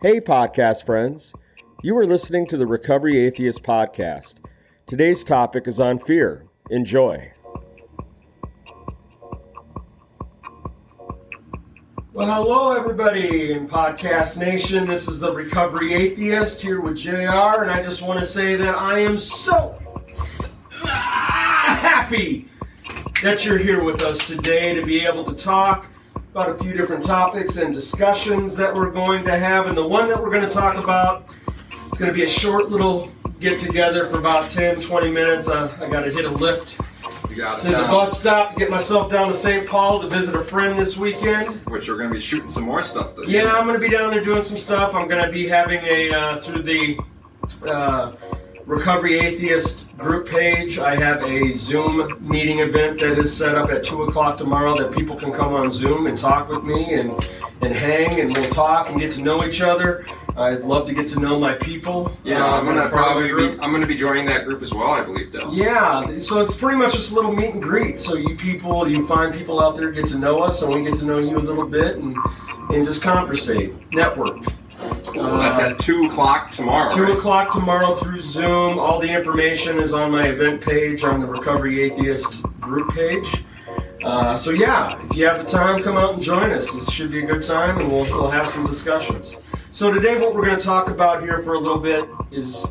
Hey, podcast friends. You are listening to the Recovery Atheist podcast. Today's topic is on fear. Enjoy. Well, hello, everybody in Podcast Nation. This is the Recovery Atheist here with JR, and I just want to say that I am so, so happy that you're here with us today to be able to talk about a few different topics and discussions that we're going to have. And the one that we're going to talk about, it's going to be a short little get together for about 10, 20 minutes. Uh, I got to hit a lift to the bus stop to get myself down to St. Paul to visit a friend this weekend. Which we're going to be shooting some more stuff though. Yeah, I'm going to be down there doing some stuff. I'm going to be having a, uh, through the uh, Recovery Atheist group page, I have a Zoom meeting event that is set up at 2 o'clock tomorrow that people can come on Zoom and talk with me and, and hang and we'll talk and get to know each other. I'd love to get to know my people. Yeah, uh, I'm gonna of the probably be. I'm gonna be joining that group as well. I believe, Dell. Yeah, so it's pretty much just a little meet and greet. So you people, you find people out there get to know us, and we get to know you a little bit, and and just conversate, network. Well, that's at two o'clock tomorrow. Two right? o'clock tomorrow through Zoom. All the information is on my event page on the Recovery Atheist group page. Uh, so yeah, if you have the time, come out and join us. This should be a good time, and we'll, we'll have some discussions. So today, what we're going to talk about here for a little bit is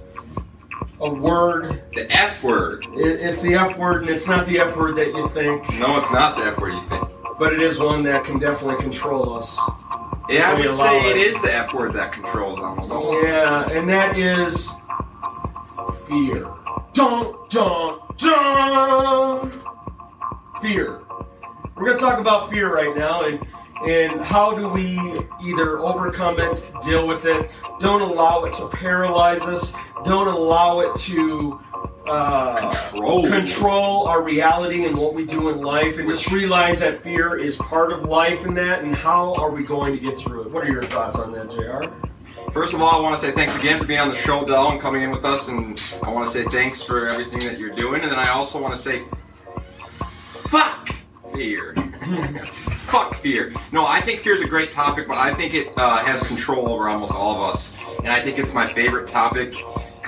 a word. The F word. It, it's the F word, and it's not the F word that you think. No, it's not the F word you think. but it is one that can definitely control us. Yeah, I would say it. is the F word that controls almost all. Yeah, and that is fear. Dun dun dun. Fear. We're gonna talk about fear right now, and and how do we either overcome it, deal with it, don't allow it to paralyze us, don't allow it to uh, Control. control our reality and what we do in life, and just realize that fear is part of life and that, and how are we going to get through it? What are your thoughts on that, Jr.? First of all, I want to say thanks again for being on the show, Dell, and coming in with us. And I want to say thanks for everything that you're doing. And then I also want to say, fuck fear. fuck fear. No, I think fear is a great topic, but I think it uh, has control over almost all of us. And I think it's my favorite topic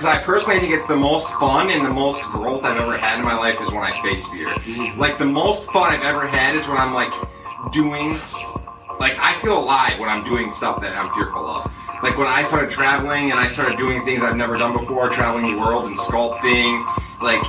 because I personally think it's the most fun and the most growth I've ever had in my life is when I face fear. Mm-hmm. Like the most fun I've ever had is when I'm like doing like I feel alive when I'm doing stuff that I'm fearful of. Like when I started traveling and I started doing things I've never done before, traveling the world and sculpting, like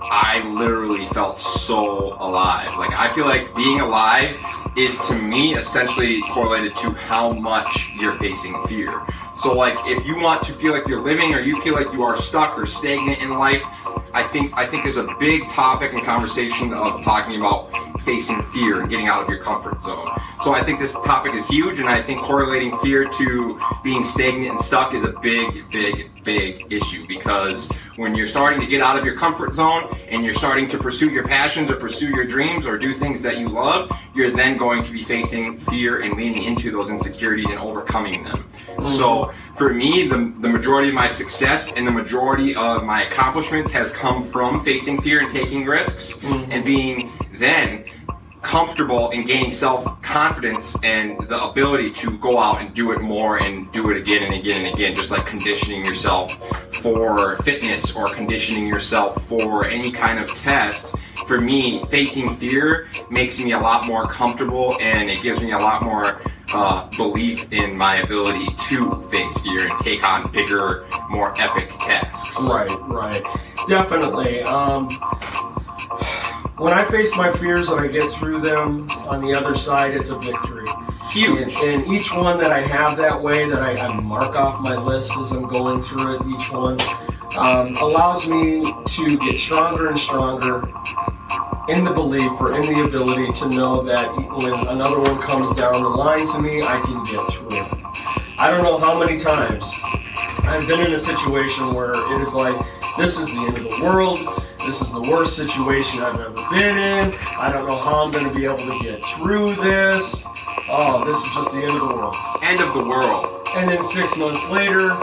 I literally felt so alive. Like I feel like being alive is to me essentially correlated to how much you're facing fear. So like if you want to feel like you're living or you feel like you are stuck or stagnant in life, I think I think there's a big topic and conversation of talking about facing fear and getting out of your comfort zone. So I think this topic is huge and I think correlating fear to being stagnant and stuck is a big, big, big issue because when you're starting to get out of your comfort zone and you're starting to pursue your passions or pursue your dreams or do things that you love, you're then going to be facing fear and leaning into those insecurities and overcoming them. Mm-hmm. So for me, the, the majority of my success and the majority of my accomplishments has come from facing fear and taking risks mm-hmm. and being then comfortable in gaining self-confidence and the ability to go out and do it more and do it again and again and again just like conditioning yourself for fitness or conditioning yourself for any kind of test for me facing fear makes me a lot more comfortable and it gives me a lot more uh, belief in my ability to face fear and take on bigger more epic tasks Right, right. Definitely. Um, when I face my fears and I get through them on the other side, it's a victory. huge And, and each one that I have that way, that I, I mark off my list as I'm going through it, each one um, allows me to get stronger and stronger in the belief or in the ability to know that when another one comes down the line to me, I can get through it. I don't know how many times I've been in a situation where it is like, this is the end of the world. This is the worst situation I've ever been in. I don't know how I'm going to be able to get through this. Oh, this is just the end of the world. end of the world And then six months later,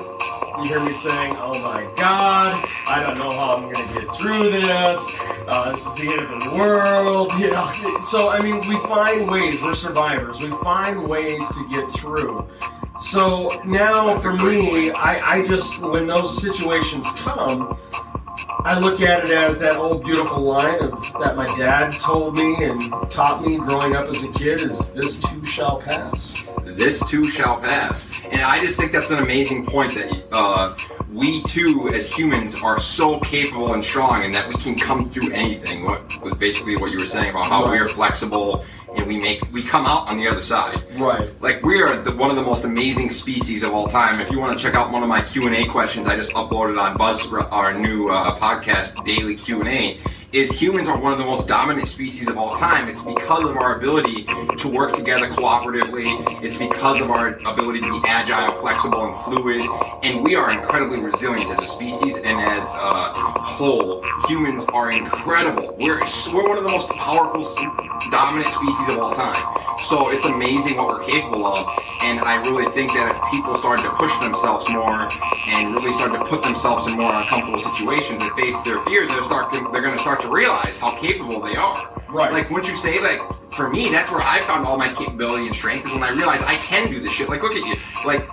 you hear me saying, "Oh my God, I don't know how I'm going to get through this. Uh, this is the end of the world." You know, so I mean, we find ways. We're survivors. We find ways to get through. So now That's for me. I, I just, when those situations come, I look at it as that old beautiful line of, that my dad told me and taught me growing up as a kid is this too shall pass. this too shall pass. And I just think that's an amazing point that uh, we too, as humans, are so capable and strong, and that we can come through anything. What basically what you were saying about how we are flexible and we make we come out on the other side. Right. Like we are the, one of the most amazing species of all time. If you want to check out one of my Q and A questions, I just uploaded on Buzz, our new uh, podcast, Daily Q and A. Is humans are one of the most dominant species of all time. It's because of our ability to work together cooperatively. It's because of our ability to be agile, flexible, and fluid. And we are incredibly resilient as a species and as a whole. Humans are incredible. We're we're one of the most powerful, dominant species of all time. So it's amazing what we're capable of. And I really think that if people started to push themselves more and really started to put themselves in more uncomfortable situations and face their fears, they're start they're going to start to realize how capable they are. Right. Like once you say like for me, that's where I found all my capability and strength is when I realized I can do this shit. Like look at you, like.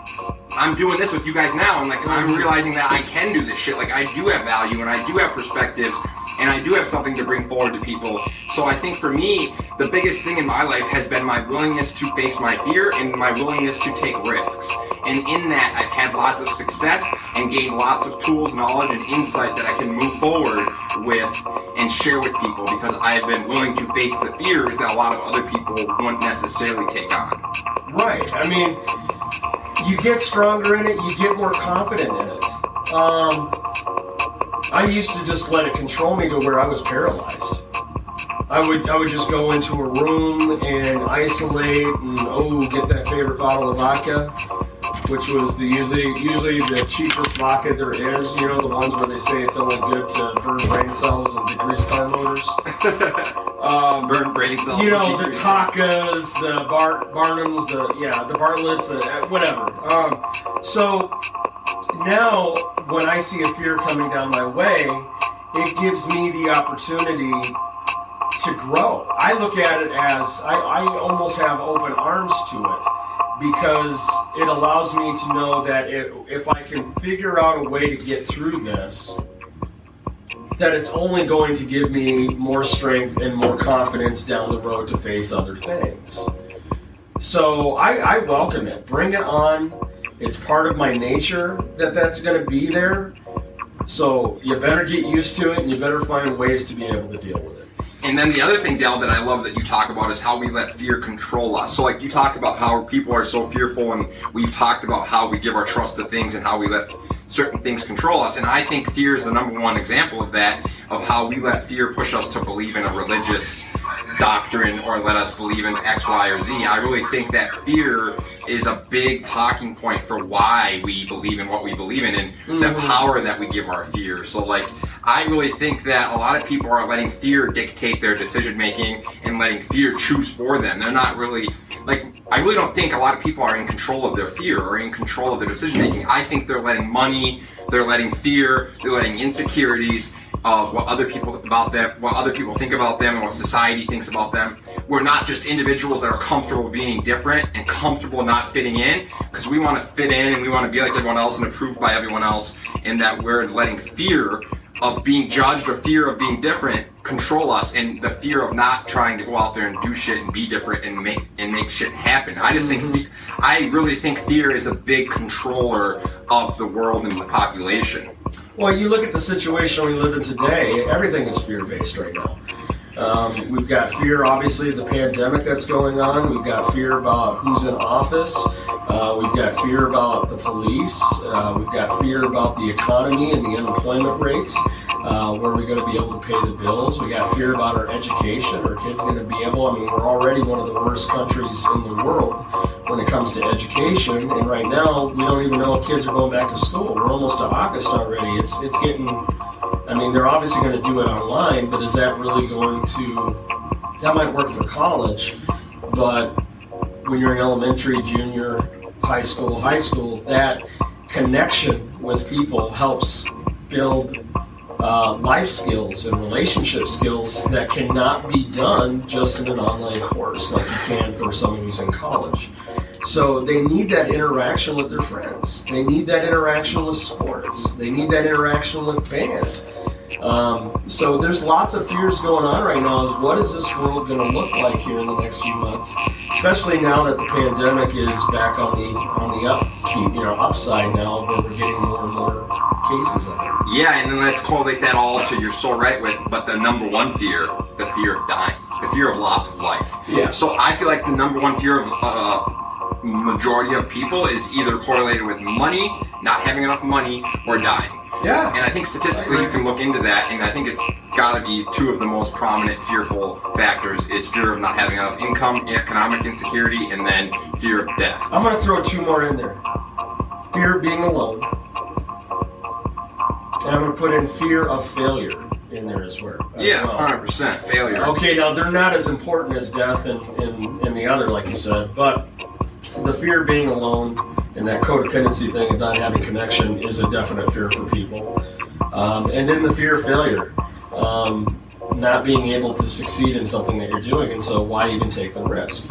I'm doing this with you guys now, and like I'm mm-hmm. realizing that I can do this shit. Like I do have value, and I do have perspectives, and I do have something to bring forward to people. So I think for me, the biggest thing in my life has been my willingness to face my fear and my willingness to take risks. And in that, I've had lots of success and gained lots of tools, knowledge, and insight that I can move forward with and share with people because I've been willing to face the fears that a lot of other people wouldn't necessarily take on. Right. I mean, you get stronger in it, you get more confident in it. Um, I used to just let it control me to where I was paralyzed. I would I would just go into a room and isolate and oh get that favorite bottle of vodka, which was the usually usually the cheapest vodka there is. You know the ones where they say it's only good to burn brain cells and decrease car motors. Um, Burn brain cells. you know the Taakas, the Bart Barnums, the yeah, the Bartletts, the uh, whatever. Um, so now when I see a fear coming down my way, it gives me the opportunity to grow. I look at it as I, I almost have open arms to it because it allows me to know that it, if I can figure out a way to get through this, that it's only going to give me more strength and more confidence down the road to face other things. So I, I welcome it. Bring it on. It's part of my nature that that's going to be there. So you better get used to it and you better find ways to be able to deal with it. And then the other thing, Dell, that I love that you talk about is how we let fear control us. So, like, you talk about how people are so fearful, and we've talked about how we give our trust to things and how we let certain things control us. And I think fear is the number one example of that, of how we let fear push us to believe in a religious doctrine or let us believe in X, Y, or Z. I really think that fear is a big talking point for why we believe in what we believe in and the Mhm. power that we give our fear. So, like, I really think that a lot of people are letting fear dictate their decision making and letting fear choose for them. They're not really, like, I really don't think a lot of people are in control of their fear or in control of their decision making. I think they're letting money, they're letting fear, they're letting insecurities of what other people about them, what other people think about them, and what society thinks about them. We're not just individuals that are comfortable being different and comfortable not fitting in, because we want to fit in and we want to be like everyone else and approved by everyone else, and that we're letting fear of being judged or fear of being different control us and the fear of not trying to go out there and do shit and be different and make and make shit happen. I just think mm-hmm. I really think fear is a big controller of the world and the population. Well, you look at the situation we live in today, everything is fear based right now. Um, we've got fear, obviously, of the pandemic that's going on. We've got fear about who's in office. Uh, we've got fear about the police. Uh, we've got fear about the economy and the unemployment rates. Uh, where we're going to be able to pay the bills. We got fear about our education. Are kids going to be able? I mean, we're already one of the worst countries in the world when it comes to education. And right now, we don't even know if kids are going back to school. We're almost to August already. It's it's getting. I mean, they're obviously going to do it online, but is that really going to? That might work for college, but when you're in elementary, junior, high school, high school, that connection with people helps build uh, life skills and relationship skills that cannot be done just in an online course like you can for someone who's in college. So they need that interaction with their friends. They need that interaction with sports. They need that interaction with band. Um, so there's lots of fears going on right now. Is what is this world going to look like here in the next few months? Especially now that the pandemic is back on the on the upkeep, you know, upside now, where we're getting more and more cases of it. Yeah, and then let's correlate that all to you're so right with, but the number one fear, the fear of dying, the fear of loss of life. Yeah. So I feel like the number one fear of uh, majority of people is either correlated with money, not having enough money, or dying. Yeah. And I think statistically you can look into that, and I think it's got to be two of the most prominent fearful factors is fear of not having enough income, economic insecurity, and then fear of death. I'm going to throw two more in there. Fear of being alone. And I'm going to put in fear of failure in there as well. Yeah, well. hundred percent failure. Okay, now they're not as important as death and, and, and the other, like you said, but the fear of being alone and that codependency thing of not having connection is a definite fear for people. Um, and then the fear of failure, um, not being able to succeed in something that you're doing, and so why even take the risk?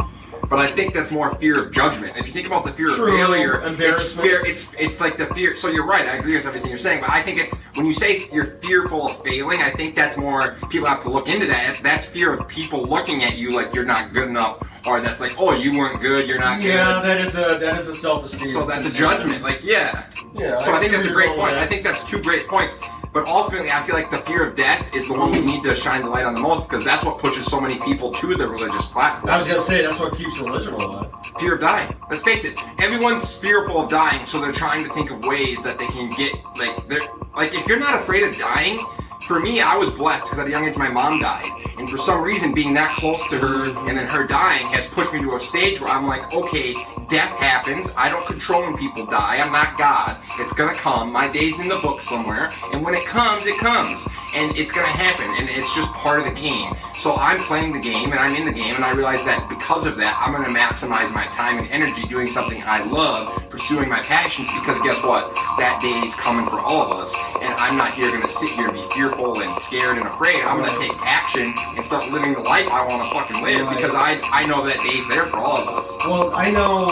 But I think that's more fear of judgment. If you think about the fear True, of failure, it's fear. It's it's like the fear. So you're right. I agree with everything you're saying. But I think it's when you say you're fearful of failing. I think that's more people have to look into that. That's fear of people looking at you like you're not good enough, or that's like, oh, you weren't good. You're not Yeah, good. that is a that is a self-esteem. So that's a judgment. Like yeah. Yeah. So I think that's a great point. going I think that's two great points. But ultimately, I feel like the fear of death is the one we need to shine the light on the most because that's what pushes so many people to the religious platform. I was gonna say that's what keeps religion alive. fear of dying. Let's face it, everyone's fearful of dying, so they're trying to think of ways that they can get like they're like if you're not afraid of dying. For me, I was blessed because at a young age my mom died, and for some reason, being that close to her and then her dying has pushed me to a stage where I'm like, okay, death happens. I don't control when people die. I'm not God. It's gonna come. My day's in the book somewhere, and when it comes, it comes, and it's gonna happen, and it's just part of the game. So I'm playing the game, and I'm in the game, and I realize that because of that, I'm gonna maximize my time and energy doing something I love, pursuing my passions. Because guess what? That day is coming for all of us, and I'm not here gonna sit here and be fearful and scared and afraid. I'm gonna take action and start living the life I want to fucking live because I I know that day's there for all of us. Well, I know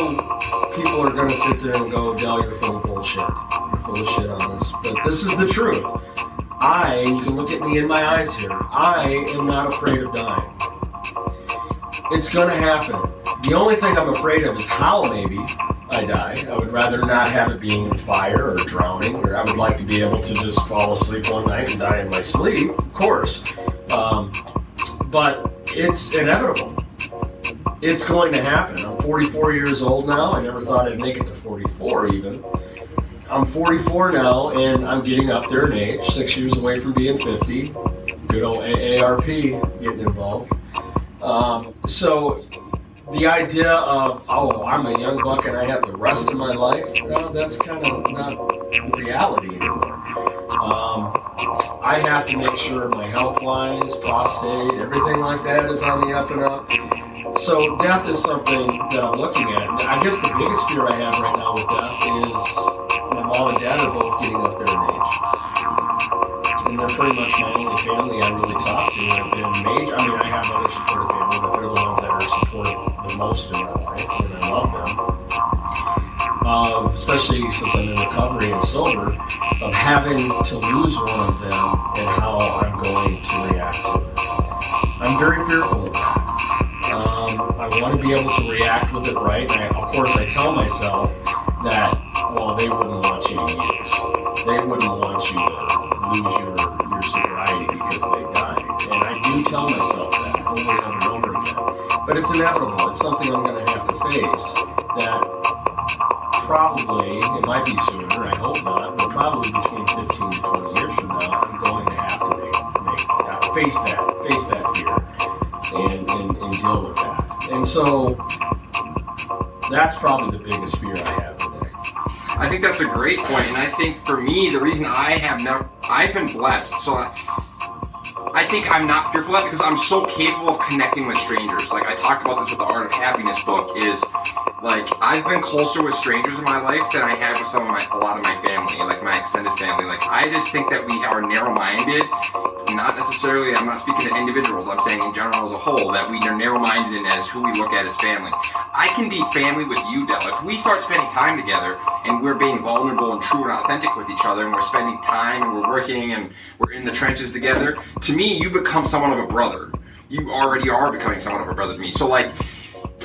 people are going to sit there and go, Dell, you're full of bullshit. You're full of shit on this. But this is the truth. I, you can look at me in my eyes here, I am not afraid of dying. It's going to happen. The only thing I'm afraid of is how maybe I die. I would rather not have it being in fire or drowning, or I would like to be able to just fall asleep one night and die in my sleep, of course. Um, but it's inevitable it's going to happen. I'm 44 years old now. I never thought I'd make it to 44 even. I'm 44 now, and I'm getting up there in age, six years away from being 50. Good old AARP getting involved. Um, so the idea of, oh, I'm a young buck and I have the rest of my life, well, that's kind of not reality anymore. Um, I have to make sure my health lines, prostate, everything like that is on the up and up. So death is something that I'm looking at. I guess the biggest fear I have right now with death is mom and dad are both getting up there in age. And they're pretty much my only family I really talk to. And, and major, I mean, I have other supportive family, but they're the ones that are supportive the most in my life, and I love them. Uh, especially since I'm in recovery and sober, of having to lose one of them and how I'm going to react to it. I'm very fearful of that. Um, I want to be able to react with it right. And I, of course, I tell myself that, they wouldn't want you to use. They wouldn't want you to lose your, your sobriety because they died. And I do tell myself that over and over again. But it's inevitable. It's something I'm going to have to face that probably, it might be sooner, I hope not, but probably between 15 to 20 years from now, I'm going to have to make, make uh, face that, face that fear and, and, and deal with that. And so that's probably the biggest fear I have. I think that's a great point, and I think for me, the reason I have never, I've been blessed, so I, I think I'm not fearful of that because I'm so capable of connecting with strangers. Like I talk about this with the Art of Happiness book, is like I've been closer with strangers in my life than I have with some of my, a lot of my family, like my extended family. Like I just think that we are narrow-minded, not necessarily, I'm not speaking to individuals, I'm saying in general as a whole, that we are narrow minded in as who we look at as family. I can be family with you, Dell. If we start spending time together and we're being vulnerable and true and authentic with each other and we're spending time and we're working and we're in the trenches together, to me, you become somewhat of a brother. You already are becoming somewhat of a brother to me. So, like,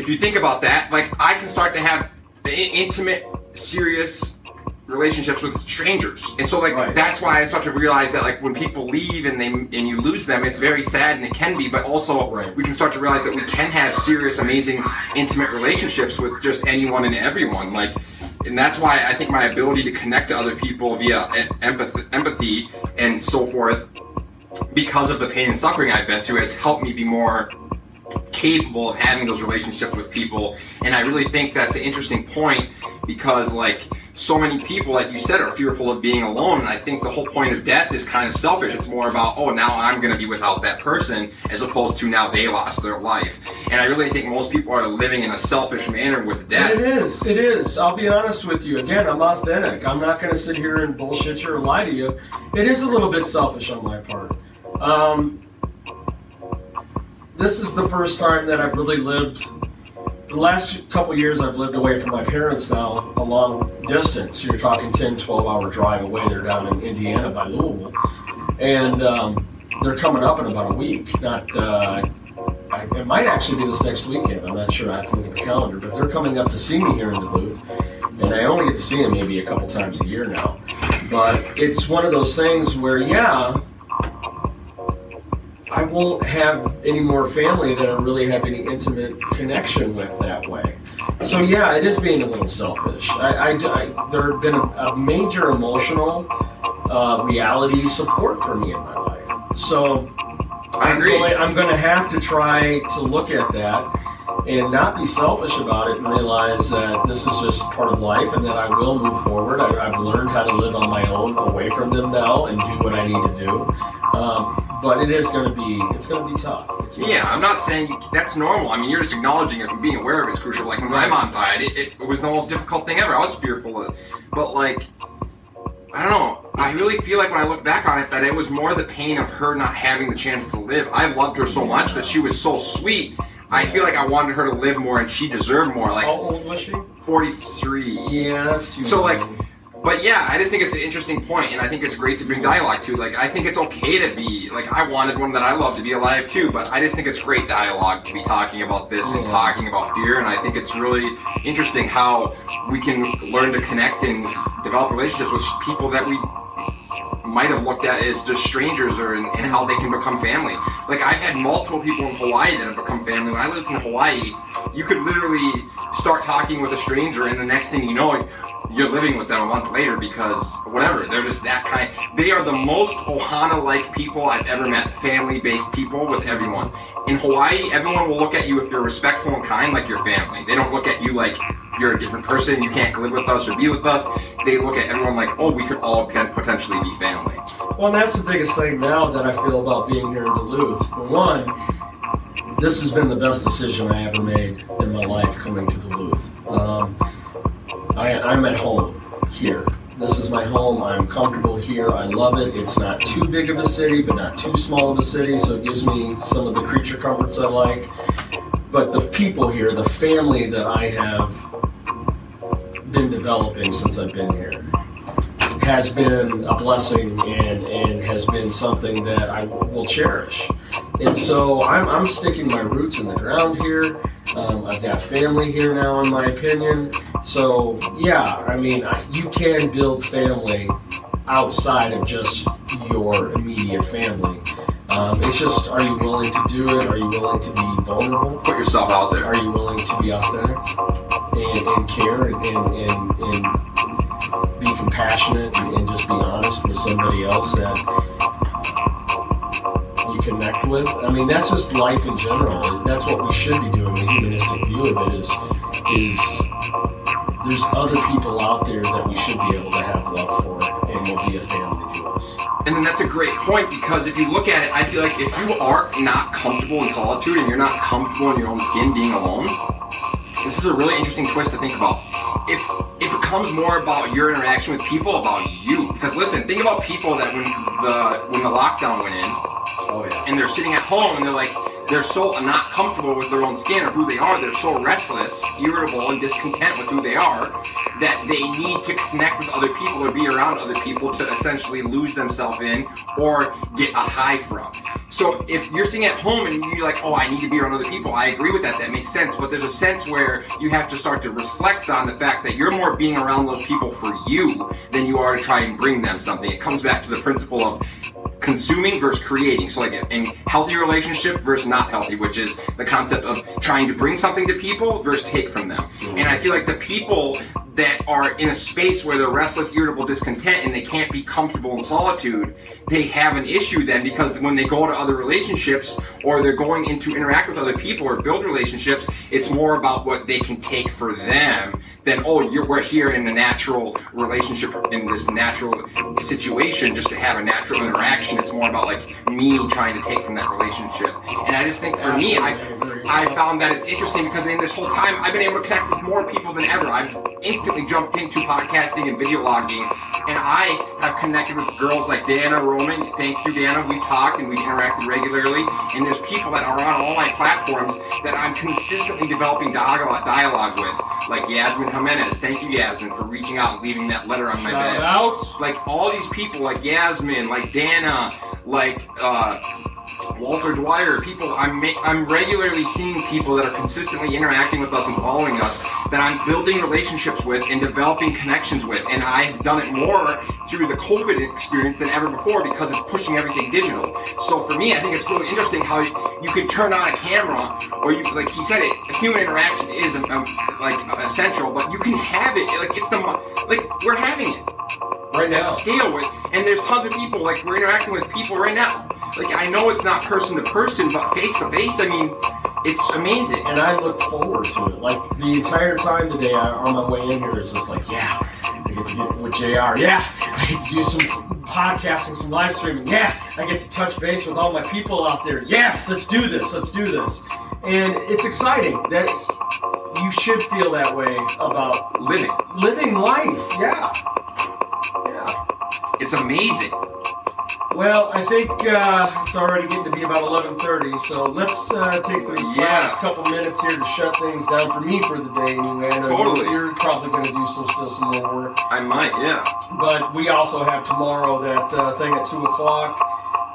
if you think about that, like, I can start to have intimate, serious, relationships with strangers. And so like Right. that's why I start to realize that like when people leave and they and you lose them, it's very sad and it can be, but also Right. we can start to realize that we can have serious, amazing, intimate relationships with just anyone and everyone. Like and that's why I think my ability to connect to other people via empathy, empathy and so forth, because of the pain and suffering I've been through, has helped me be more capable of having those relationships with people and i really think that's an interesting point because like so many people like you said are fearful of being alone and i think the whole point of death is kind of selfish it's more about oh now i'm going to be without that person as opposed to now they lost their life and i really think most people are living in a selfish manner with death And it is. It is. I'll be honest with you. Again, I'm authentic. I'm not going to sit here and bullshit you or lie to you. It is a little bit selfish on my part. Um, this is the first time that I've really lived. The last couple years, I've lived away from my parents now a long distance. You're talking 10, 12 hour drive away. They're down in Indiana by Louisville. And um, they're coming up in about a week. Not. Uh, I, it might actually be this next weekend. I'm not sure. I have to look at the calendar. But they're coming up to see me here in Duluth, and I only get to see them maybe a couple times a year now. But it's one of those things where, yeah, I won't have any more family that I really have any intimate connection with that way. So yeah, it is being a little selfish. I, I, I- there have been a, a major emotional uh, reality support for me in my life. So I I'm agree. Going, I'm going to have to try to look at that and not be selfish about it and realize that this is just part of life and that I will move forward. I, I've learned how to live on my own away from them now and do what I need to do. Um, but it is going to be it's going to be tough. Yeah, I'm not saying you, that's normal. I mean, you're just acknowledging it and being aware of it's crucial. Like when my mom died, it, it was the most difficult thing ever. I was fearful of it. But like, I don't know. I really feel like when I look back on it, that it was more the pain of her not having the chance to live. I loved her so much that she was so sweet. I feel like I wanted her to live more and she deserved more. Like how old was she? 43. Yeah, that's too. So, like. But yeah, I just think it's an interesting point, and I think it's great to bring dialogue to. Like, I think it's okay to be like I wanted one that I love to be alive too, but I just think it's great dialogue to be talking about this and mm-hmm. talking about fear, and I think it's really interesting how we can learn to connect and develop relationships with people that we might have looked at as just strangers or and, how they can become family. Like I've had multiple people in Hawaii that have become family. When I lived in Hawaii, you could literally start talking with a stranger and the next thing you know you're living with them a month later because whatever, they're just that kind. They are the most Ohana like people I've ever met, family based people with everyone. In Hawaii, everyone will look at you if you're respectful and kind like your family. They don't look at you like you're a different person, you can't live with us or be with us. They look at everyone like, oh, we could all potentially be family. Well, and that's the biggest thing now that I feel about being here in Duluth. For one, this has been the best decision I ever made in my life coming to Duluth. Um, I, I'm at home here. This is my home. I'm comfortable here. I love it. It's not too big of a city, but not too small of a city, so it gives me some of the creature comforts I like. But the people here, the family that I have been developing since I've been here, has been a blessing and, and has been something that I will cherish. And so I'm, I'm sticking my roots in the ground here. Um, I've got family here now, in my opinion. So, yeah, I mean, I, you can build family outside of just your immediate family. Um, it's just, are you willing to do it? Are you willing to be vulnerable? Put yourself out there. Are you willing to be authentic and, and care and, and, and, and be compassionate and, just be honest with somebody else that you connect with? I mean, that's just life in general. That's what we should be doing. The humanistic view of it is is there's other people out there that we should be able to have love for and will be a family to us. And then that's a great point because if you look at it, I feel like if you are not comfortable in solitude and you're not comfortable in your own skin being alone, this is a really interesting twist to think about. If becomes more about your interaction with people, about you. Because listen, think about people that when the when the lockdown went in, Oh yeah. and they're sitting at home and they're like they're so not comfortable with their own skin or who they are they're so restless irritable and discontent with who they are that they need to connect with other people or be around other people to essentially lose themselves in or get a high from. So if you're sitting at home and you're like oh i need to be around other people i agree with that that makes sense. But there's a sense where you have to start to reflect on the fact that you're more being around those people for you than you are to try and bring them something. It comes back to the principle of consuming versus creating. So like in healthy relationship versus not healthy, which is the concept of trying to bring something to people versus take from them. Mm-hmm. And I feel like the people that are in a space where they're restless, irritable, discontent, and they can't be comfortable in solitude, they have an issue then because when they go to other relationships or they're going into interact with other people or build relationships, it's more about what they can take for them than oh you're, we're here in a natural relationship in this natural situation just to have a natural interaction. It's more about like me trying to take from that relationship. And I just think for me, I I found that it's interesting because in this whole time I've been able to connect with more people than ever. I've instantly jumped into podcasting and video logging, and I have connected with girls like Dana Roman. Thank you, Dana. We talk and we interacted regularly. And there's people that are on all my platforms that I'm consistently developing dialogue, dialogue with, like Yasmin Jimenez. Thank you, Yasmin, for reaching out and leaving that letter on my Shout bed out. like all these people like Yasmin, like Dana, like uh, Walter Dwyer, people I'm I'm regularly seeing people that are consistently interacting with us and following us that I'm building relationships with and developing connections with, and I've done it more through the COVID experience than ever before because it's pushing everything digital. So for me, I think it's really interesting how you can turn on a camera, or you like he said it, human interaction is um, like essential, but you can have it like it's the like we're having it Right at now. scale with and there's tons of people like we're interacting with people right now like i know it's not person to person but face to face i mean it's amazing and I look forward to it. Like the entire time today, I, on my way in here, is just like, yeah, I get to get with Jr. Yeah, I get to do some podcasting, some live streaming. Yeah, I get to touch base with all my people out there. Yeah, let's do this. Let's do this. And it's exciting that you should feel that way about living living life. Yeah, yeah. it's amazing Well, I think uh, it's already getting to be about 11:30, so let's uh, take these Yeah. last couple minutes here to shut things down for me for the day. Anyway, Totally. You're, probably going to do some still some more work, i might yeah but we also have tomorrow that uh, thing at two o'clock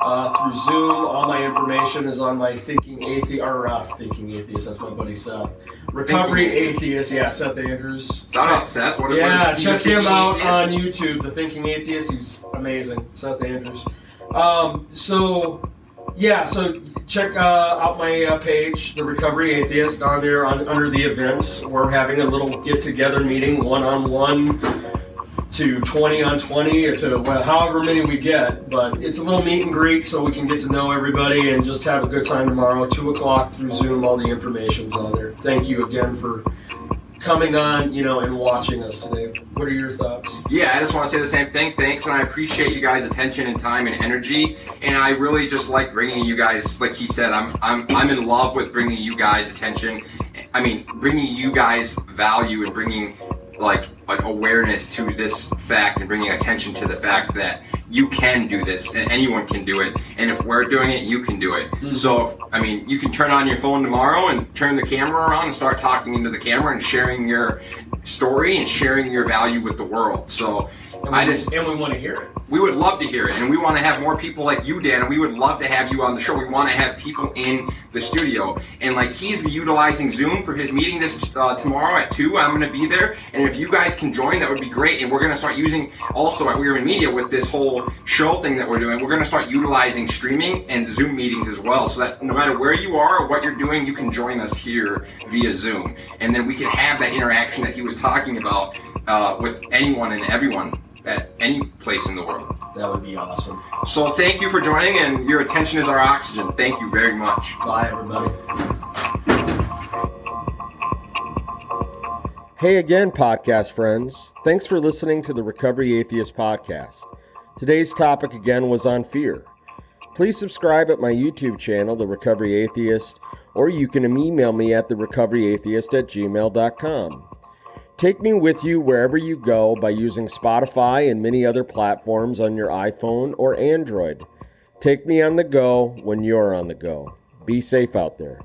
uh, through Zoom. All my information is on my Thinking Atheist or uh, Thinking Atheist. That's my buddy Seth. Recovery Atheist. Yeah, Seth Andrews. shout out seth what Yeah, what check him out atheist? on YouTube, The Thinking Atheist. He's amazing. Seth Andrews. Um, so, yeah, so check uh, out my uh, page, The Recovery Atheist, on there on, under the events. We're having a little get together meeting, one on one to 20 on 20 or to well, however many we get. But it's a little meet and greet so we can get to know everybody and just have a good time tomorrow, 2 o'clock through Zoom. All the information's on there. Thank you again for coming on, you know, and watching us today. What are your thoughts? Yeah, I just want to say the same thing. Thanks, and I appreciate you guys' attention and time and energy. And I really just like bringing you guys, like he said, I'm I'm I'm in love with bringing you guys attention. I mean, bringing you guys value and bringing like like awareness to this fact and bringing attention to the fact that you can do this and anyone can do it. And if we're doing it, you can do it. Mm-hmm. So, I mean, you can turn on your phone tomorrow and turn the camera on and start talking into the camera and sharing your story and sharing your value with the world. So, And I we, just and we want to hear it. we would love to hear it, and we want to have more people like you, Dan. And we would love to have you on the show. We want to have people in the studio, and like he's utilizing Zoom for his meeting this uh, tomorrow at two. I'm going to be there, and if you guys can join, that would be great. And we're going to start using also at Wierman Media with this whole show thing that we're doing. We're going to start utilizing streaming and Zoom meetings as well, so that no matter where you are or what you're doing, you can join us here via Zoom, and then we can have that interaction that he was talking about uh, with anyone and everyone at any place in the world. That would be awesome. So thank you for joining, and your attention is our oxygen. Thank you very much. Bye, everybody. Hey again, podcast friends. Thanks for listening to the Recovery Atheist podcast. Today's topic again was on fear. Please subscribe at my YouTube channel, The Recovery Atheist, or you can email me at therecoveryatheist at gmail.com. Take me with you wherever you go by using Spotify and many other platforms on your iPhone or Android. Take me on the go when you're on the go. Be safe out there.